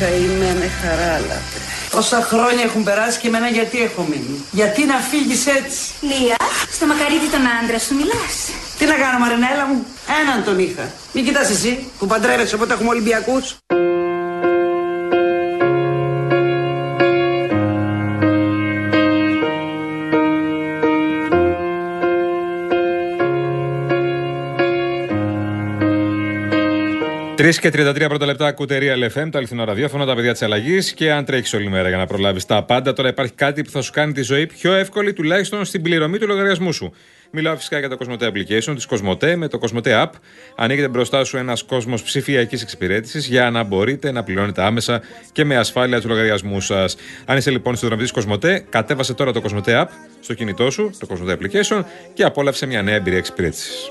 Καημένα χαράλατε. Τόσα χρόνια έχουν περάσει και εμένα γιατί έχω μείνει; Γιατί να φύγεις έτσι; Λία, στο μακαρίτι τον άντρα σου μιλάς. Τι να κάνω, Μαρινέλα μου; Έναν τον είχα. Μην κοιτάς εσύ που παντρεύεσαι όποτε έχουμε Ολυμπιακούς. 3 και 33 πρώτα λεπτά κουτερία LFM, FM, το αληθινό ραδιόφωνο, τα παιδιά της αλλαγής. Και αν τρέχεις όλη μέρα για να προλάβεις τα πάντα, τώρα υπάρχει κάτι που θα σου κάνει τη ζωή πιο εύκολη, τουλάχιστον στην πληρωμή του λογαριασμού σου. Μιλάω φυσικά για το Κοσμοτέ Application της Κοσμοτέ. Με το Κοσμοτέ App ανοίγεται μπροστά σου ένας κόσμος ψηφιακής εξυπηρέτησης για να μπορείτε να πληρώνετε άμεσα και με ασφάλεια του λογαριασμού σας. Αν είσαι λοιπόν συνδρομητή της Κοσμοτέ, κατέβασε τώρα το Κοσμοτέ App στο κινητό σου, το Κοσμοτέ Application και απόλαυσε μια νέα εμπειρία εξυπηρέτησης.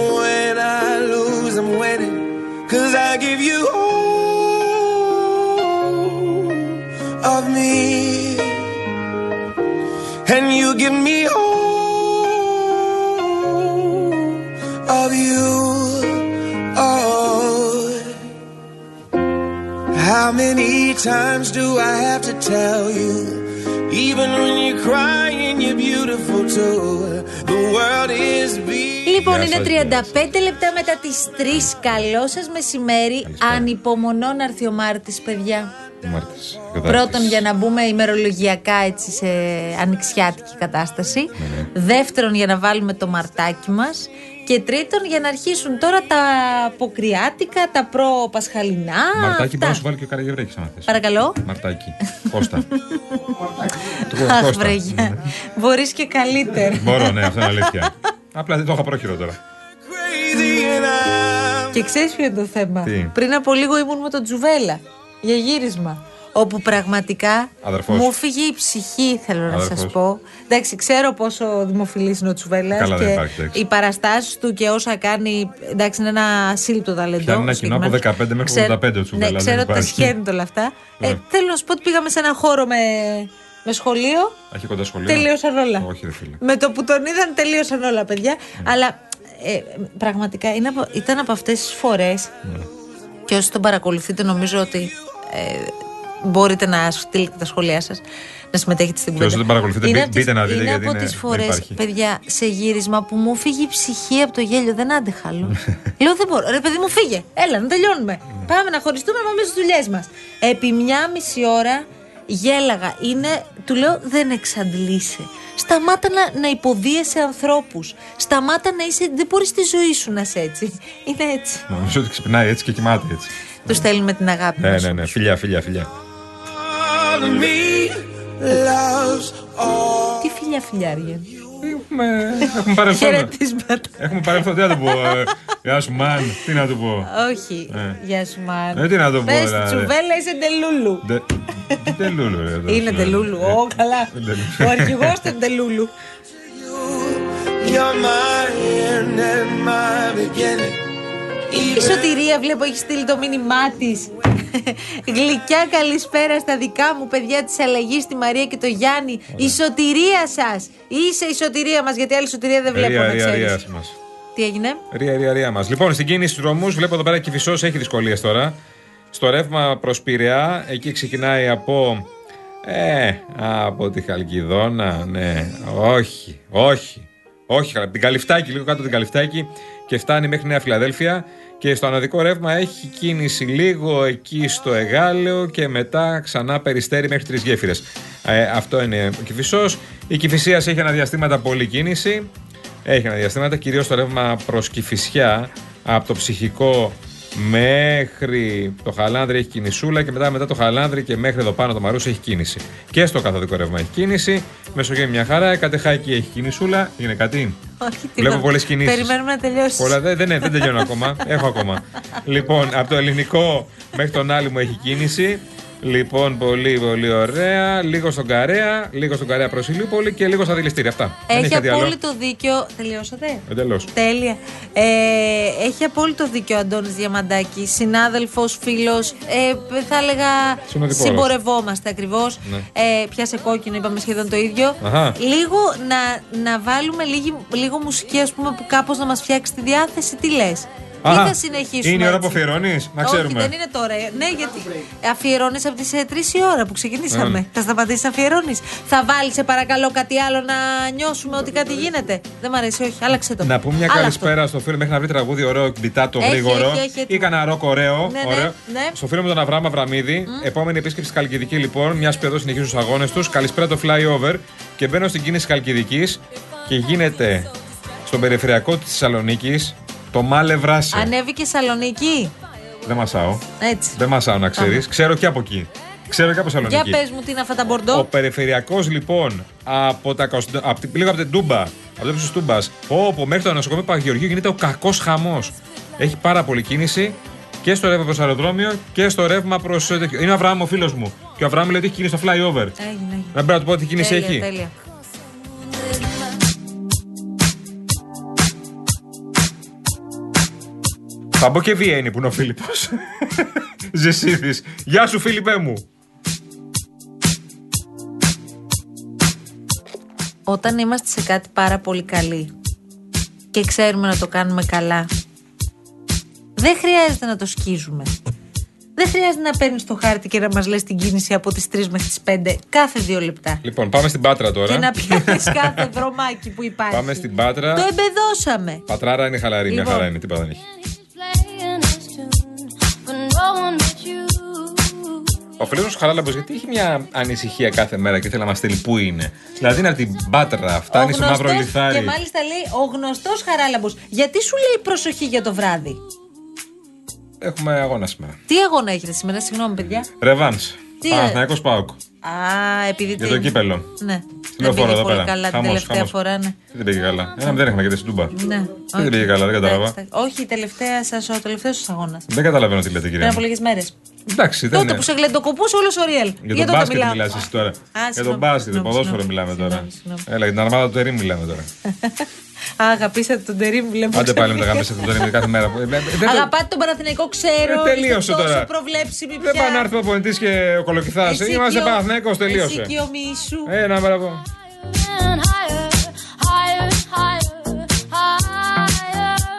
I give you all of me. And you give me all of you. Oh. How many times do I have to tell you? Even when you're crying, you're beautiful too. The world is big. Λοιπόν, Γεια είναι σας, 35 λεπτά μετά τις 3. Καλό σας μεσημέρι. Καλησπέρα. Ανυπομονώ να έρθει ο Μάρτης, παιδιά. Μάρτης, Πρώτον, για να μπούμε ημερολογιακά έτσι σε ανοιξιάτικη κατάσταση. Ναι, Δεύτερον, για να βάλουμε το μαρτάκι μας. Και τρίτον, για να αρχίσουν τώρα τα αποκριάτικα, τα προ-πασχαλινά. Μαρτάκι αυτά. μπορεί να σου βάλει και ο Καραγευρέκη αν θες. Παρακαλώ. Μαρτάκι. Κώστα. Το Αχ, Κώστα. βρεγιά. Μπορείς και καλύτερα. Μπορώ, ναι, αυτό είναι αλήθεια. Απλά δεν το είχα πρόχειρο τώρα. Crazy and I'm Και ξέρεις ποιο είναι το θέμα; Τι; Πριν από λίγο ήμουν με τον Τζουβέλα για γύρισμα. Όπου πραγματικά Αδερφός. μου φύγε η ψυχή, θέλω να Αδερφός. σα πω. Εντάξει, ξέρω πόσο δημοφιλής είναι ο Τσουβέλα Καλά, δεν και υπάρχει, εντάξει. οι παραστάσεις του και όσα κάνει. Εντάξει, είναι ένα σύλληπτο ταλέντο. Πιάνει ένα κοινό από συγκεκριμένος. 15 μέχρι Ξέρω- 85 ο Τσουβέλας, Ναι, δεν ξέρω ότι τα υπάρχει. σχένει όλα αυτά. Ε, Ναι. θέλω να σου πω ότι πήγαμε σε ένα χώρο με, με σχολείο; Έχει κοντά σχολείο. Τελείωσαν όλα. Όχι, ρε φίλε. Με το που τον είδαν, τελείωσαν όλα, παιδιά. Αλλά ε, πραγματικά είναι από- ήταν από αυτές τις φορές. Ναι. Και όσοι τον παρακολουθείτε, νομίζω ότι ε, μπορείτε να στείλετε τα σχόλιά σας, να συμμετέχετε στην Και όσοι κουβέντα. δεν παρακολουθείτε, Είναι μπει- από τις- μπείτε να δείτε, Είναι γιατί από είναι- τις δεν φορές, υπάρχει. παιδιά, σε γύρισμα που μου φύγει η ψυχή από το γέλιο. Δεν άντεχα άλλο. Λέω δεν μπορώ. Ρε παιδί μου, φύγε. Έλα, να τελειώνουμε. Πάμε να χωριστούμε, να πάμε στις δουλειές μας. Επί μια μισή ώρα γέλαγα. Είναι, του λέω, δεν εξαντλείσαι. Σταμάτα να, να υποδίεσαι ανθρώπους. Σταμάτα να είσαι. Δεν μπορείς τη ζωή σου να είσαι έτσι. Είναι έτσι. Νομίζω ότι ξυπνάει έτσι και κοιμάται έτσι. Τους στέλνουμε την αγάπη Ναι, μας. ναι, ναι. Φιλιά, φιλιά, φιλιά. all of me loves all. Τι φιλιά φιλιάρια. Έχουμε, έχουμε παρελθόν. Χαιρετίσματα. Έχουμε παρελθόν. Τι να το πω. ε, Γεια σου, μαν. Τι να το πω. Όχι. Ε. Γεια σου, Μάν. Ε, τι να το πω, Πες, δηλαδή. τσουβέλα είσαι τελούλου. Ντε- Τι τελούλου, ρε. εδώ, Είναι σου τελούλου. λέω. Ω, καλά. Ε, τελούλου. Ο αρχηγός του τελούλου. You're my end and my beginning. Η Σωτηρία βλέπω έχει στείλει το μήνυμά της. Γλυκιά καλησπέρα στα δικά μου παιδιά της αλλαγής, τη Μαρία και το Γιάννη. Η σωτηρία σας. Είσαι η σωτηρία μας, γιατί άλλη σωτηρία δεν βλέπω Ρία, να ρία, ξέρεις. ρίας μας. Τι έγινε; Ρία, ρία, ρία μας. Λοιπόν, στην κίνηση του δρόμους, βλέπω εδώ πέρα και Φυσό έχει δυσκολίες τώρα. Στο ρεύμα προς Πειραιά, εκεί ξεκινάει από. Ε, από τη Χαλκιδόνα, ναι. Όχι, όχι. Όχι, από την Καλυφτάκη, λίγο κάτω από την Καλυφτάκη και φτάνει μέχρι Νέα Φιλαδέλφια. Και στο αναδικό ρεύμα έχει κίνηση λίγο εκεί στο Εγάλεο και μετά ξανά περιστέρι μέχρι τρεις γέφυρες. Ε, αυτό είναι ο Κυφισός. Η Κυφυσίας έχει αναδιαστήματα πολλή κίνηση. Έχει αναδιαστήματα, κυρίως το ρεύμα προς Κυφυσιά από το ψυχικό μέχρι το Χαλάνδρη έχει κινησούλα και μετά μετά το Χαλάνδρη και μέχρι εδώ πάνω το Μαρούσι έχει κίνηση. Και στο καθοδικό ρεύμα έχει κίνηση. Μεσογείο μια χαρά. Κατεχάκι έχει κινησούλα. Είναι κάτι; Όχι, τι Βλέπω να- πολλές κινήσεις. Περιμένουμε να τελειώσεις. Πολλά, δεν, δεν, δεν τελειώνω ακόμα. Έχω ακόμα. λοιπόν, από το ελληνικό μέχρι τον άλλη μου έχει κίνηση. Λοιπόν, πολύ πολύ ωραία. Λίγο στον Καρέα, λίγο στον Καρέα προ Ηλιούπολη και λίγο στα δηληστήρια. Αυτά. Δεν Έχει κάτι άλλο. απόλυτο δίκιο. Τελειώσατε; Εντελώς. Τέλεια. Ε, έχει απόλυτο δίκιο ο Αντώνης Διαμαντάκης. Συνάδελφος, φίλος, ε, θα έλεγα Συνοδοιπόρος. συμπορευόμαστε ακριβώς. Ναι. Ε, πιάσε κόκκινο, είπαμε σχεδόν το ίδιο. Αχα. Λίγο να, να βάλουμε λίγη, λίγο μουσική, ας πούμε, που κάπως να μας φτιάξει τη διάθεση. Τι λες; Ή Αχα. θα συνεχίσουμε. Είναι η ώρα που έτσι; αφιερώνεις, να Όχι, ξέρουμε. δεν είναι τώρα. Ε, Ναι, γιατί αφιερώνεις από τις 3 η ώρα που ξεκινήσαμε. Ναι. Θα σταματήσεις να αφιερώνεις. Θα βάλεις, σε παρακαλώ, κάτι άλλο να νιώσουμε ότι κάτι γίνεται. Δεν μ' αρέσει, όχι, άλλαξε το. Να πούμε μια Άλλα καλησπέρα στο φίλο μέχρι να βρει τραγούδι ωραίο, μπιτάτο, Έχει, γρήγορο. έχει, έχει, έτοιμο. ή κανένα ροκ ωραίο. Ναι, ναι, ωραίο. ναι. Στο φίλο μου τον Αβράμα Βραμίδη. Επόμενη επίσκεψη στη Καλκιδικής λοιπόν, μια που εδώ συνεχίζουν του αγώνες τους. Καλησπέρα το flyover και μπαίνω στην κίνηση Καλκιδικής και γίνεται στον περιφερειακό της Θεσσαλονίκης το Μάλε Βράσιο. Ανέβηκε Σαλονίκη. Δεν μασάω. Έτσι. Δεν μασάω να ξέρεις. Ξέρω και από εκεί. Ξέρω και από Για Θεσσαλονίκη. πες μου τι είναι αυτά τα Ο μπορντό. περιφερειακός λοιπόν από τα, κοσ- από, την- λίγο από την Τούμπα, από το ύψος της Τούμπας, όπου μέχρι το νοσοκομείο Παγιοργίου γίνεται ο κακός χαμός. Έχει πάρα πολύ κίνηση και στο ρεύμα προς αεροδρόμιο και στο ρεύμα προ. Είναι ο Αβραάμ ο φίλος μου. Και ο Αβραάμ λέει ότι έχει κίνηση στο flyover. Έγινε, έγινε. Να πρέπει να του πω τι κίνηση Τέλεια, έχει. τέλεια. Θα μπω και Βιέννη που είναι ο Φίλιππος. Ζεσίδης. Γεια σου, Φίλιππέ μου. Όταν είμαστε σε κάτι πάρα πολύ καλοί και ξέρουμε να το κάνουμε καλά, δεν χρειάζεται να το σκίζουμε. Δεν χρειάζεται να παίρνεις το χάρτη και να μας λες την κίνηση από τις 3 μέχρι τις 5 κάθε δύο λεπτά. Λοιπόν, πάμε στην Πάτρα τώρα. Και να πιάνεις κάθε δρομάκι που υπάρχει. Πάμε στην Πάτρα. Το εμπεδώσαμε. Πατράρα είναι χαλαρή, μια Λοιπόν. χαρά είναι. Τίποτα δεν έχει. Ο φίλο του Χαράλαμπος, γιατί έχει μια ανησυχία κάθε μέρα και θέλει να μας στείλει πού είναι. Δηλαδή είναι από την Πάτρα, φτάνει Ο στο μαύρο γνωστός- λιθάρι. Και μάλιστα λέει ο γνωστός Χαράλαμπος. Γιατί σου λέει προσοχή για το βράδυ; Έχουμε αγώνα σήμερα. Τι αγώνα έχετε σήμερα, συγγνώμη παιδιά. Ρεβάνς. Τι, Παναθυναϊκό Πάοκ. Α, επειδή. Για τι- το κύπελο. Ναι. Στη Δεν λεωφόρο πήγε εδώ πολύ πέρα. καλά την Χαμός, τελευταία χαμός. φορά, ναι. Δεν πήγε καλά. Ένα δεν έχουμε και στην Τούμπα. Ναι. Δεν πήγε καλά, δεν κατάλαβα. Εντάξει, Όχι, η τελευταία σας, ο τελευταίος σας αγώνας. Δεν καταλαβαίνω τι λέτε, Πριν κυρία. από μου. λίγες μέρες. Εντάξει, δεν Τότε είναι. που σε γλεντοκοπούσε όλος ο Ριέλ. Για τον τότε μπάσκετ μιλάω. μιλάς εσύ τώρα. Α, Για τον συγγνώμη, μπάσκετ, συγγνώμη, ποδόσφαιρο συγγνώμη. μιλάμε τώρα. Συγγνώμη, συγγνώμη. Έλα, για την αρμάδα του Τερήμ μιλάμε τώρα. Α, αγαπήσατε τον Τερήμ, βλέπω. Άντε πάλι με τα γάμισα του Τερήμ κάθε μέρα. Ε, δεν- δεν- Αγαπάτε τον Παναθηναϊκό, ξέρω. Ε, τελείωσε είστε τόσο τώρα. προβλέψιμοι πια. Δεν πάει να έρθει ο πονητή και ο κολοκυθάς. Εσύ Είμαστε και ο- Παναθυναϊκό, τελείωσε. Εσύ και ο Μίσου. Ένα μπράβο.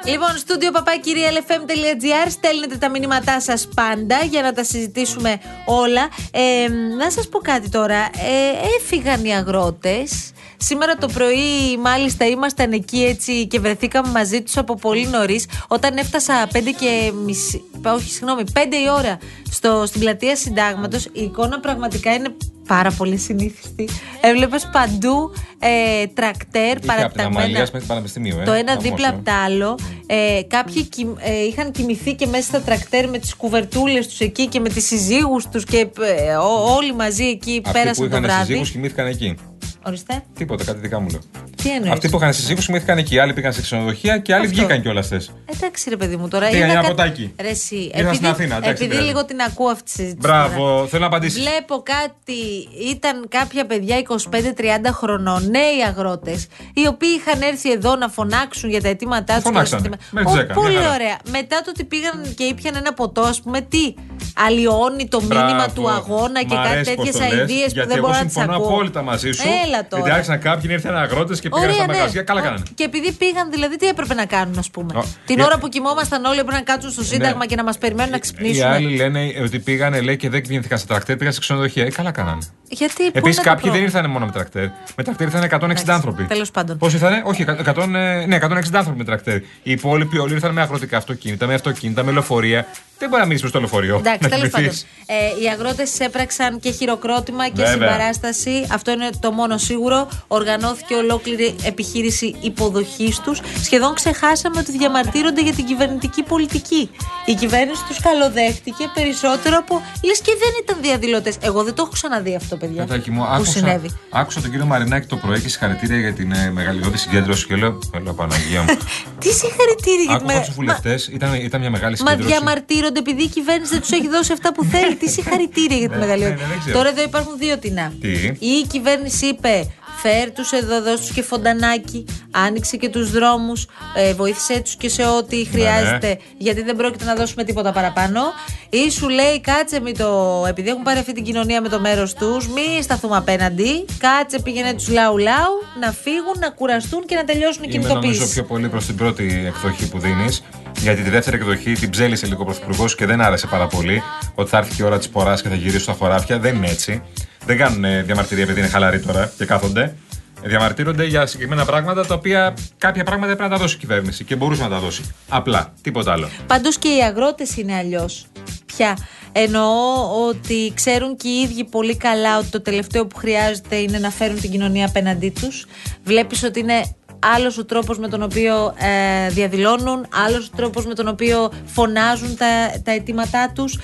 Λοιπόν, στούντιο παπάκυριαλεφm.gr στέλνετε τα μηνύματά σας πάντα για να τα συζητήσουμε όλα. Ε, να σας πω κάτι τώρα. Ε, έφυγαν οι αγρότες. Σήμερα το πρωί, μάλιστα, ήμασταν εκεί έτσι και βρεθήκαμε μαζί τους από πολύ νωρίς. Όταν έφτασα 5 και μισή. Όχι, συγγνώμη, 5 η ώρα στο, στην πλατεία Συντάγματος, η εικόνα πραγματικά είναι πάρα πολύ συνήθιστη. Έβλεπες παντού ε, τρακτέρ Είχε από την παραταγμένα. Αμαλία μέχρι το Πανεπιστημίο. ε. Το ένα Χαμός, δίπλα ε. από το άλλο. Ε, κάποιοι κοιμ- ε, είχαν κοιμηθεί και μέσα στα τρακτέρ με τις κουβερτούλες τους εκεί και με τις συζύγους τους και ε, ο- όλοι μαζί εκεί Αυτοί που πέρασαν το είχαν βράδυ. συζύγους κοιμήθηκαν εκεί. Ορίστε. Τίποτα, κάτι δικά μου λέω. Τι εννοείς; Αυτοί που είχαν συζύγους κοιμήθηκαν εκεί. Άλλοι πήγαν σε ξενοδοχεία και άλλοι Αυτό. βγήκαν κιόλας χθε. Εντάξει, ρε παιδί μου τώρα. Πήγαν είδα για κάτι- ποτάκι. Ρε, εσύ, Ήρθαν επειδή, στην Αθήνα, εντάξει, επειδή πειράζει. λίγο την ακούω αυτή τη συζήτηση. τώρα. Μπράβο, θέλω να απαντήσεις. Βλέπω κάτι, ήταν κάποια παιδιά 25-30 χρονών, νέοι αγρότες, οι οποίοι είχαν έρθει εδώ να φωνάξουν για τα αιτήματά τους. Φωνάξανε, μέχρι τις 10, μια Πολύ χαρά. ωραία. Μετά το ότι πήγαν και ήπιαν ένα ποτό, ας πούμε, τι; Αλλοιώνει το μήνυμα Μπράβο. του αγώνα και Μ' κάτι αρέσει πώς τέτοιε το λες, αειδίε που Γιατί δεν εγώ μπορώ να τις συμφωνώ ακούω. απόλυτα μαζί σου. Έλα Γιατί τώρα. άρχισαν κάποιοι να ήρθαν αγρότες και πήγαν στα Ωραία, μαγαζιά. ναι. Καλά Ο- κάνανε. Και επειδή πήγαν, δηλαδή, τι έπρεπε να κάνουν, ας πούμε; Ο- Την η- ώρα που κοιμόμασταν όλοι έπρεπε να κάτσουν στο Σύνταγμα Ναι. και να μας περιμένουν να Οι ξυπνήσουμε. άλλοι λένε ότι πήγανε λέει, και δεν πήγαν σε τρακτέρ, πήγαν σε ξενοδοχεία. Ε, καλά κάνανε. Γιατί, πού Επίσης, είναι το κάποιοι δεν πρόβλημα; ήρθαν μόνο με τρακτέρ. Με τρακτέρ ήρθαν 160 Εντάξει, άνθρωποι. τέλος πάντων. Πώ ήρθανε, Όχι, 100, ε, ναι, 160 άνθρωποι με τρακτέρ. Οι υπόλοιποι όλοι ήρθαν με αγροτικά αυτοκίνητα, με αυτοκίνητα, με λεωφορεία. Δεν μπορεί να μείνεις στο λεωφορείο. Εντάξει, να τέλος πάντων. κοιμηθείς. Ε, οι αγρότες έπραξαν και χειροκρότημα και Βέβαια. συμπαράσταση. Αυτό είναι το μόνο σίγουρο. Οργανώθηκε ολόκληρη επιχείρηση υποδοχής τους. Σχεδόν ξεχάσαμε ότι διαμαρτύρονται για την κυβερνητική πολιτική. Η κυβέρνηση τους καλοδέχτηκε περισσότερο από. λες και δεν ήταν διαδηλωτές. Εγώ δεν το έχω ξαναδεί αυτό, παιδιά. Παιδάκι μου, που άκουσα, συνέβη. άκουσα τον κύριο Μαρινάκη το πρωί και συγχαρητήρια για την ε, μεγαλειώδη συγκέντρωση και λέω, έλα Παναγία μου. Τι συγχαρητήρια για τη Άκουγα με- τους Μα- βουλευτές, ήταν, ήταν μια μεγάλη Μα συγκέντρωση. Διαμαρτύρονται επειδή η κυβέρνηση δεν τους έχει δώσει αυτά που θέλει. Τι συγχαρητήρια για τη Ναι, μεγαλειότητα. ναι, ναι, δεν ξέρω. Τώρα εδώ υπάρχουν δύο τεινά. Τι; Η κυβέρνηση είπε. Φέρ τους εδώ, δώσ' τους και φοντανάκι. Άνοιξε και τους δρόμους. Ε, βοήθησέ τους και σε ό,τι χρειάζεται. Γιατί δεν πρόκειται να δώσουμε τίποτα παραπάνω. Ή σου λέει, κάτσε με το. Επειδή έχουν πάρει αυτή την κοινωνία με το μέρος τους, μη σταθούμε απέναντι. Κάτσε, πήγαινε τους λαού-λαού να φύγουν, να κουραστούν και να τελειώσουν οι Είμαι νομίζω κινητοποιήσει. πιο πολύ προς την πρώτη εκδοχή που δίνεις. Γιατί τη δεύτερη εκδοχή την ψέλισε λίγο ο Πρωθυπουργός και δεν άρεσε πάρα πολύ. Ότι θα έρθει και η ώρα της ποράς και θα γυρίσουν στα χωράφια. Δεν είναι έτσι. Δεν κάνουν ε, διαμαρτυρία επειδή είναι χαλαροί τώρα και κάθονται. Ε, Διαμαρτύρονται για συγκεκριμένα πράγματα τα οποία κάποια πράγματα πρέπει να τα δώσει η κυβέρνηση και μπορούσε να τα δώσει. Απλά. Τίποτα άλλο. Πάντω και οι αγρότες είναι αλλιώς. Πια. Εννοώ ότι ξέρουν και οι ίδιοι πολύ καλά ότι το τελευταίο που χρειάζεται είναι να φέρουν την κοινωνία απέναντί τους. Βλέπεις ότι είναι άλλος ο τρόπος με τον οποίο ε, διαδηλώνουν, άλλος ο τρόπος με τον οποίο φωνάζουν τα, τα αιτήματά τους.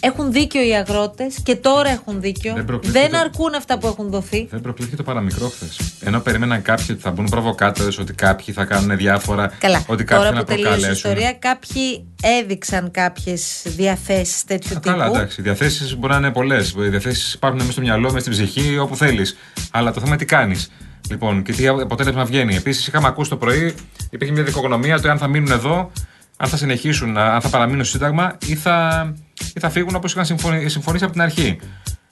Έχουν δίκιο οι αγρότες και τώρα έχουν δίκιο. Δεν προκλήθηκε Δεν το- αρκούν αυτά που έχουν δοθεί. Δεν προκλήθηκε το παραμικρό χθες. Ενώ περίμεναν κάποιοι ότι θα μπουν προβοκάτερε, ότι κάποιοι θα κάνουν διάφορα. Καλά. Ότι κάποιοι Τώρα να που τελείωσε η προκαλέσουν. ιστορία, κάποιοι έδειξαν κάποιες διαθέσεις τέτοιου Α, τύπου. Καλά, εντάξει. Οι διαθέσεις μπορεί να είναι πολλές. Οι διαθέσεις υπάρχουν μέσα στο μυαλό, μέσα στην ψυχή, όπου θέλεις. Αλλά το θέμα είναι τι κάνεις. Λοιπόν, και τι αποτέλεσμα βγαίνει. Επίσης, είχαμε ακούσει το πρωί, υπήρχε μια δικογνωμία το αν θα μείνουν εδώ, αν θα συνεχίσουν, αν θα παραμείνουν στο Σύνταγμα ή θα, ή θα φύγουν όπως είχαν συμφωνη- συμφωνήσει από την αρχή.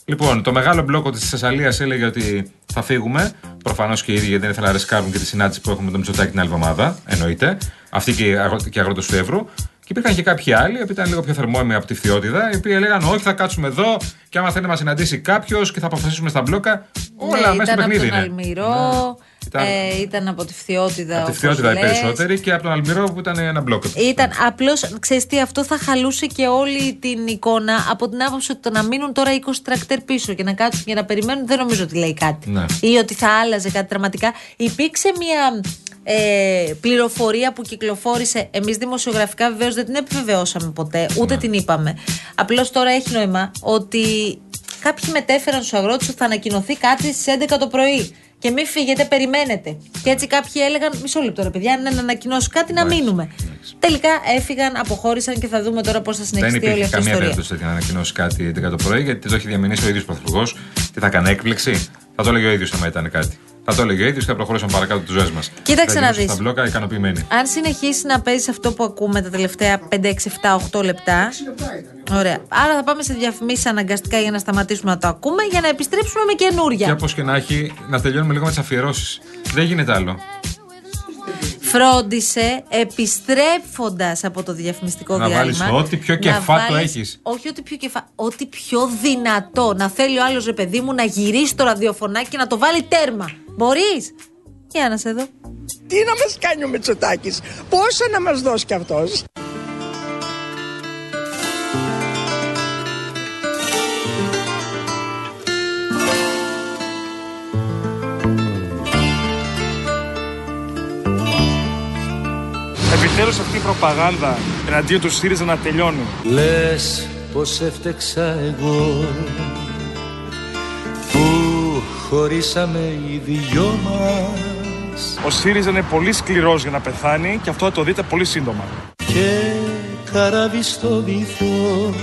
Λοιπόν, το μεγάλο μπλόκο της Θεσσαλίας έλεγε ότι θα φύγουμε. Προφανώς και οι ίδιοι γιατί δεν ήθελαν να ρισκάρουν και τη συνάντηση που έχουμε με τον Μητσοτάκη την άλλη εβδομάδα. Εννοείται. Αυτοί και οι αγρο- και οι αγρότες του Εύρου. Και υπήρχαν και κάποιοι άλλοι, που ήταν λίγο πιο θερμόμοι από τη φθιότητα, οι οποίοι έλεγαν: Όχι, θα κάτσουμε εδώ και άμα θέλει να μας συναντήσει κάποιος και θα αποφασίσουμε στα μπλόκα. Όλα Ναι, μέσα στο ήταν από παιχνίδι τον είναι. Αλμυρό, Ήταν- ε, ήταν από τη Φθιότητα. Από τη όπως φθιότητα οι λες. περισσότεροι και από τον Αλμυρό που ήταν ένα μπλόκο. Ήταν απλώς, ξέρεις τι, αυτό θα χαλούσε και όλη την εικόνα από την άποψη ότι το να μείνουν τώρα 20 τρακτέρ πίσω και να κάτσουν και να περιμένουν δεν νομίζω ότι λέει κάτι. Ναι. Ή ότι θα άλλαζε κάτι δραματικά. Υπήρξε μια ε, πληροφορία που κυκλοφόρησε. Εμείς δημοσιογραφικά βεβαίως δεν την επιβεβαιώσαμε ποτέ, ούτε Ναι. την είπαμε. Απλώς τώρα έχει νόημα ότι κάποιοι μετέφεραν στου αγρότε ότι θα ανακοινωθεί κάτι στις 11 το πρωί. Και μην φύγετε, περιμένετε. Και έτσι κάποιοι έλεγαν: Μισό λεπτό, ρε παιδιά, αν να ανακοινώσει κάτι, να Εντάξει, μείνουμε. Τελικά έφυγαν, αποχώρησαν και θα δούμε τώρα πώς θα Δεν συνεχιστεί όλη υπήρχε αυτή η καμία ιστορία. περίπτωση να ανακοινώσει κάτι 11 το πρωί, γιατί το έχει διαμηνήσει ο ίδιος Πρωθυπουργός. Τι θα κάνει έκπληξη; Θα το έλεγε ο ίδιος άμα ήταν κάτι. Θα το έλεγε ο ίδιος και θα προχωρούσαν παρακάτω τις ζωές μας. Κοίταξε να δεις. Στα μπλόκα ικανοποιημένοι. Αν συνεχίσεις να παίζεις αυτό που ακούμε τα τελευταία 5, 6, 7, 8 λεπτά. Ωραία. Άρα θα πάμε σε διαφημίσεις αναγκαστικά για να σταματήσουμε να το ακούμε για να επιστρέψουμε με Και καινούρια. όπως και να έχει, να τελειώνουμε λίγο με τις αφιερώσεις. Δεν γίνεται άλλο. Φρόντισε επιστρέφοντας από το διαφημιστικό Να διάλειμμα. βάλεις ό,τι πιο να κεφάτο βάλεις- έχεις. Όχι ό,τι πιο κεφά, ό,τι πιο δυνατό. Να θέλει ο άλλος ρε παιδί μου να γυρίσει το ραδιοφωνάκι και να το βάλει τέρμα. Μπορείς. Για να σε δω. Τι να μας κάνει ο Μητσοτάκης, πόσα να μας δώσει κι αυτός; Επιτέλους αυτή η προπαγάνδα εναντίον του ΣΥΡΙΖΑ να τελειώνει. Λες πως έφτεξα εγώ που χωρίσαμε οι δυο μας Ο ΣΥΡΙΖΑ είναι πολύ σκληρός για να πεθάνει και αυτό θα το δείτε πολύ σύντομα. και καράβι στο βυθό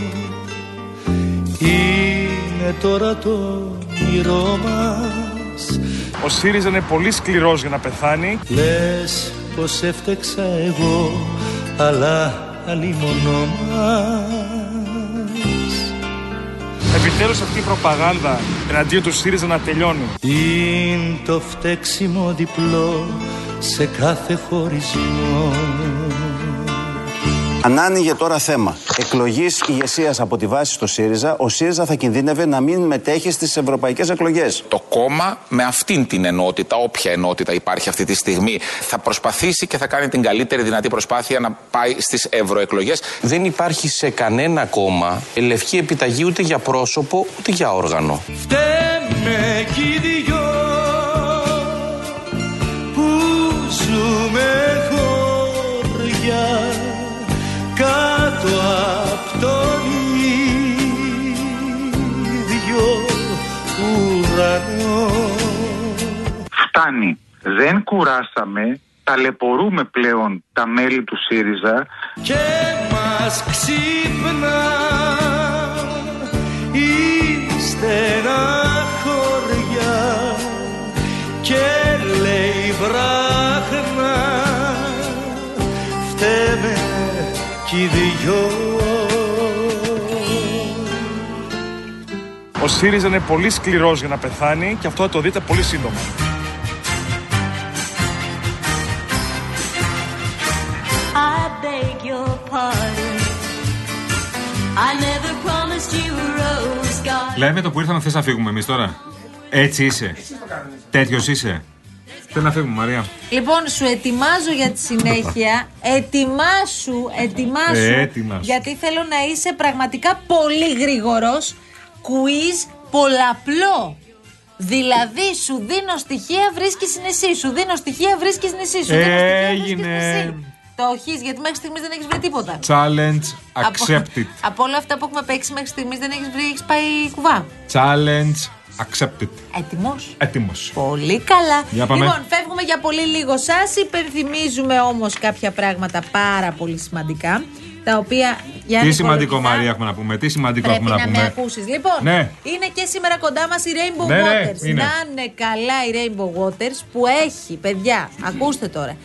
είναι τώρα το όνειρό μας Ο ΣΥΡΙΖΑ είναι πολύ σκληρός για να πεθάνει Λες πως έφτεξα εγώ αλλά αλλήμωνο μας Επιτέλους αυτή η προπαγάνδα εναντίον του ΣΥΡΙΖΑ να τελειώνει. Είναι το φταίξιμο διπλό σε κάθε χωρισμό Αν άνοιγε τώρα θέμα εκλογής ηγεσίας από τη βάση στο ΣΥΡΙΖΑ, ο ΣΥΡΙΖΑ θα κινδύνευε να μην μετέχει στις ευρωπαϊκές εκλογές. Το κόμμα με αυτήν την ενότητα, όποια ενότητα υπάρχει αυτή τη στιγμή, θα προσπαθήσει και θα κάνει την καλύτερη δυνατή προσπάθεια να πάει στις ευρωεκλογές. Δεν υπάρχει σε κανένα κόμμα λευκή επιταγή ούτε για πρόσωπο ούτε για όργανο. Φταίμε κι Δεν κουράσαμε. Ταλαιπωρούμε πλέον τα μέλη του ΣΥΡΙΖΑ. και μας ξύπνα η στεναχωριά και λέει βράχνα φταίμε κι οι δυο Ο ΣΥΡΙΖΑ είναι πολύ σκληρός για να πεθάνει και αυτό θα το δείτε πολύ σύντομα. Rose garden. Λέμε το που ήρθαμε θες να φύγουμε εμείς τώρα; Έτσι είσαι. Τέτοιος είσαι. Θέλω να φύγουμε, Μαρία. Λοιπόν, σου ετοιμάζω για τη συνέχεια. Ετοιμάσου, ετοιμάσου. Ε, ετοιμάσου. Γιατί θέλω να είσαι πραγματικά πολύ γρήγορος. Quiz πολλαπλό. Δηλαδή, σου δίνω στοιχεία, βρίσκεις νησί. Σου δίνω στοιχεία, βρίσκεις νησί. Σου δίνω στοιχεία, βρίσκεις Έγινε. νησί. Το έχεις, γιατί μέχρι στιγμής δεν έχεις βρει τίποτα. Challenge Από- accepted. Από όλα αυτά που έχουμε παίξει μέχρι στιγμής δεν έχεις βρει, έχεις πάει κουβά. Challenge accepted. Έτοιμος; Έτοιμος. Πολύ καλά. Για πάμε. Λοιπόν, φεύγουμε για πολύ λίγο. Σας υπενθυμίζουμε όμως κάποια πράγματα πάρα πολύ σημαντικά. Τα οποία. Για Τι σημαντικό, Μαρία, έχουμε να πούμε. Τι σημαντικό Πρέπει έχουμε να, να με πούμε. ακούσεις. Λοιπόν, Ναι. είναι και σήμερα κοντά μας η Rainbow Ναι, ναι, Waters. είναι. Να είναι καλά η Rainbow Waters που έχει, παιδιά, ακούστε τώρα.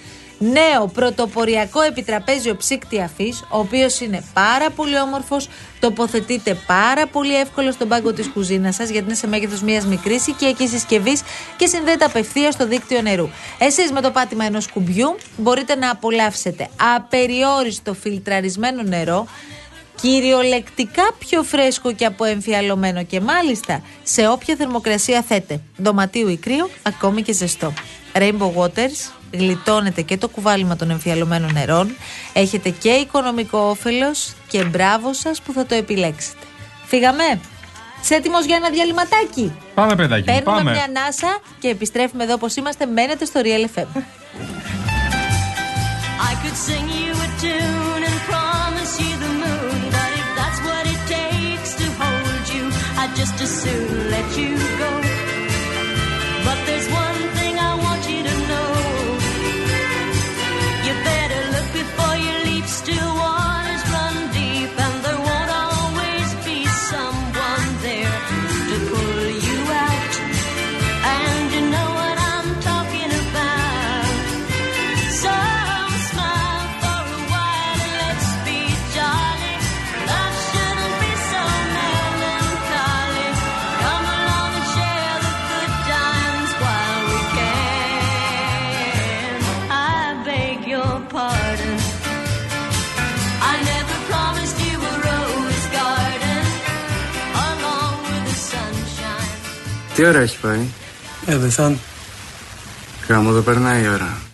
Νέο πρωτοποριακό επιτραπέζιο ψύκτη αφής, ο οποίος είναι πάρα πολύ όμορφος, τοποθετείται πάρα πολύ εύκολο στον πάγκο της κουζίνας σας, γιατί είναι σε μέγεθος μιας μικρής οικιακής συσκευής και συνδέεται απευθείας στο δίκτυο νερού. Εσείς με το πάτημα ενός κουμπιού μπορείτε να απολαύσετε απεριόριστο φιλτραρισμένο νερό κυριολεκτικά πιο φρέσκο και από εμφιαλωμένο και μάλιστα σε όποια θερμοκρασία θέτε. Δωματίου ή κρύο, ακόμη και ζεστό. Rainbow Waters, γλιτώνετε και το κουβάλιμα των εμφιαλωμένων νερών, έχετε και οικονομικό όφελος και μπράβο σας που θα το επιλέξετε. Φύγαμε! Σε έτοιμος για ένα διαλυματάκι; Πάμε, παιδάκι. μου, Παίρνουμε Πάμε. μια ανάσα και επιστρέφουμε εδώ όπως είμαστε. Μένετε στο Real FM. I could sing you a tune and promise you the moon, but if that's what it takes to hold you, I'd just as soon let you go. But there's one Τι ώρα έχει πάει. Ε, δεν θα. Κάμω, εδώ περνάει η ώρα.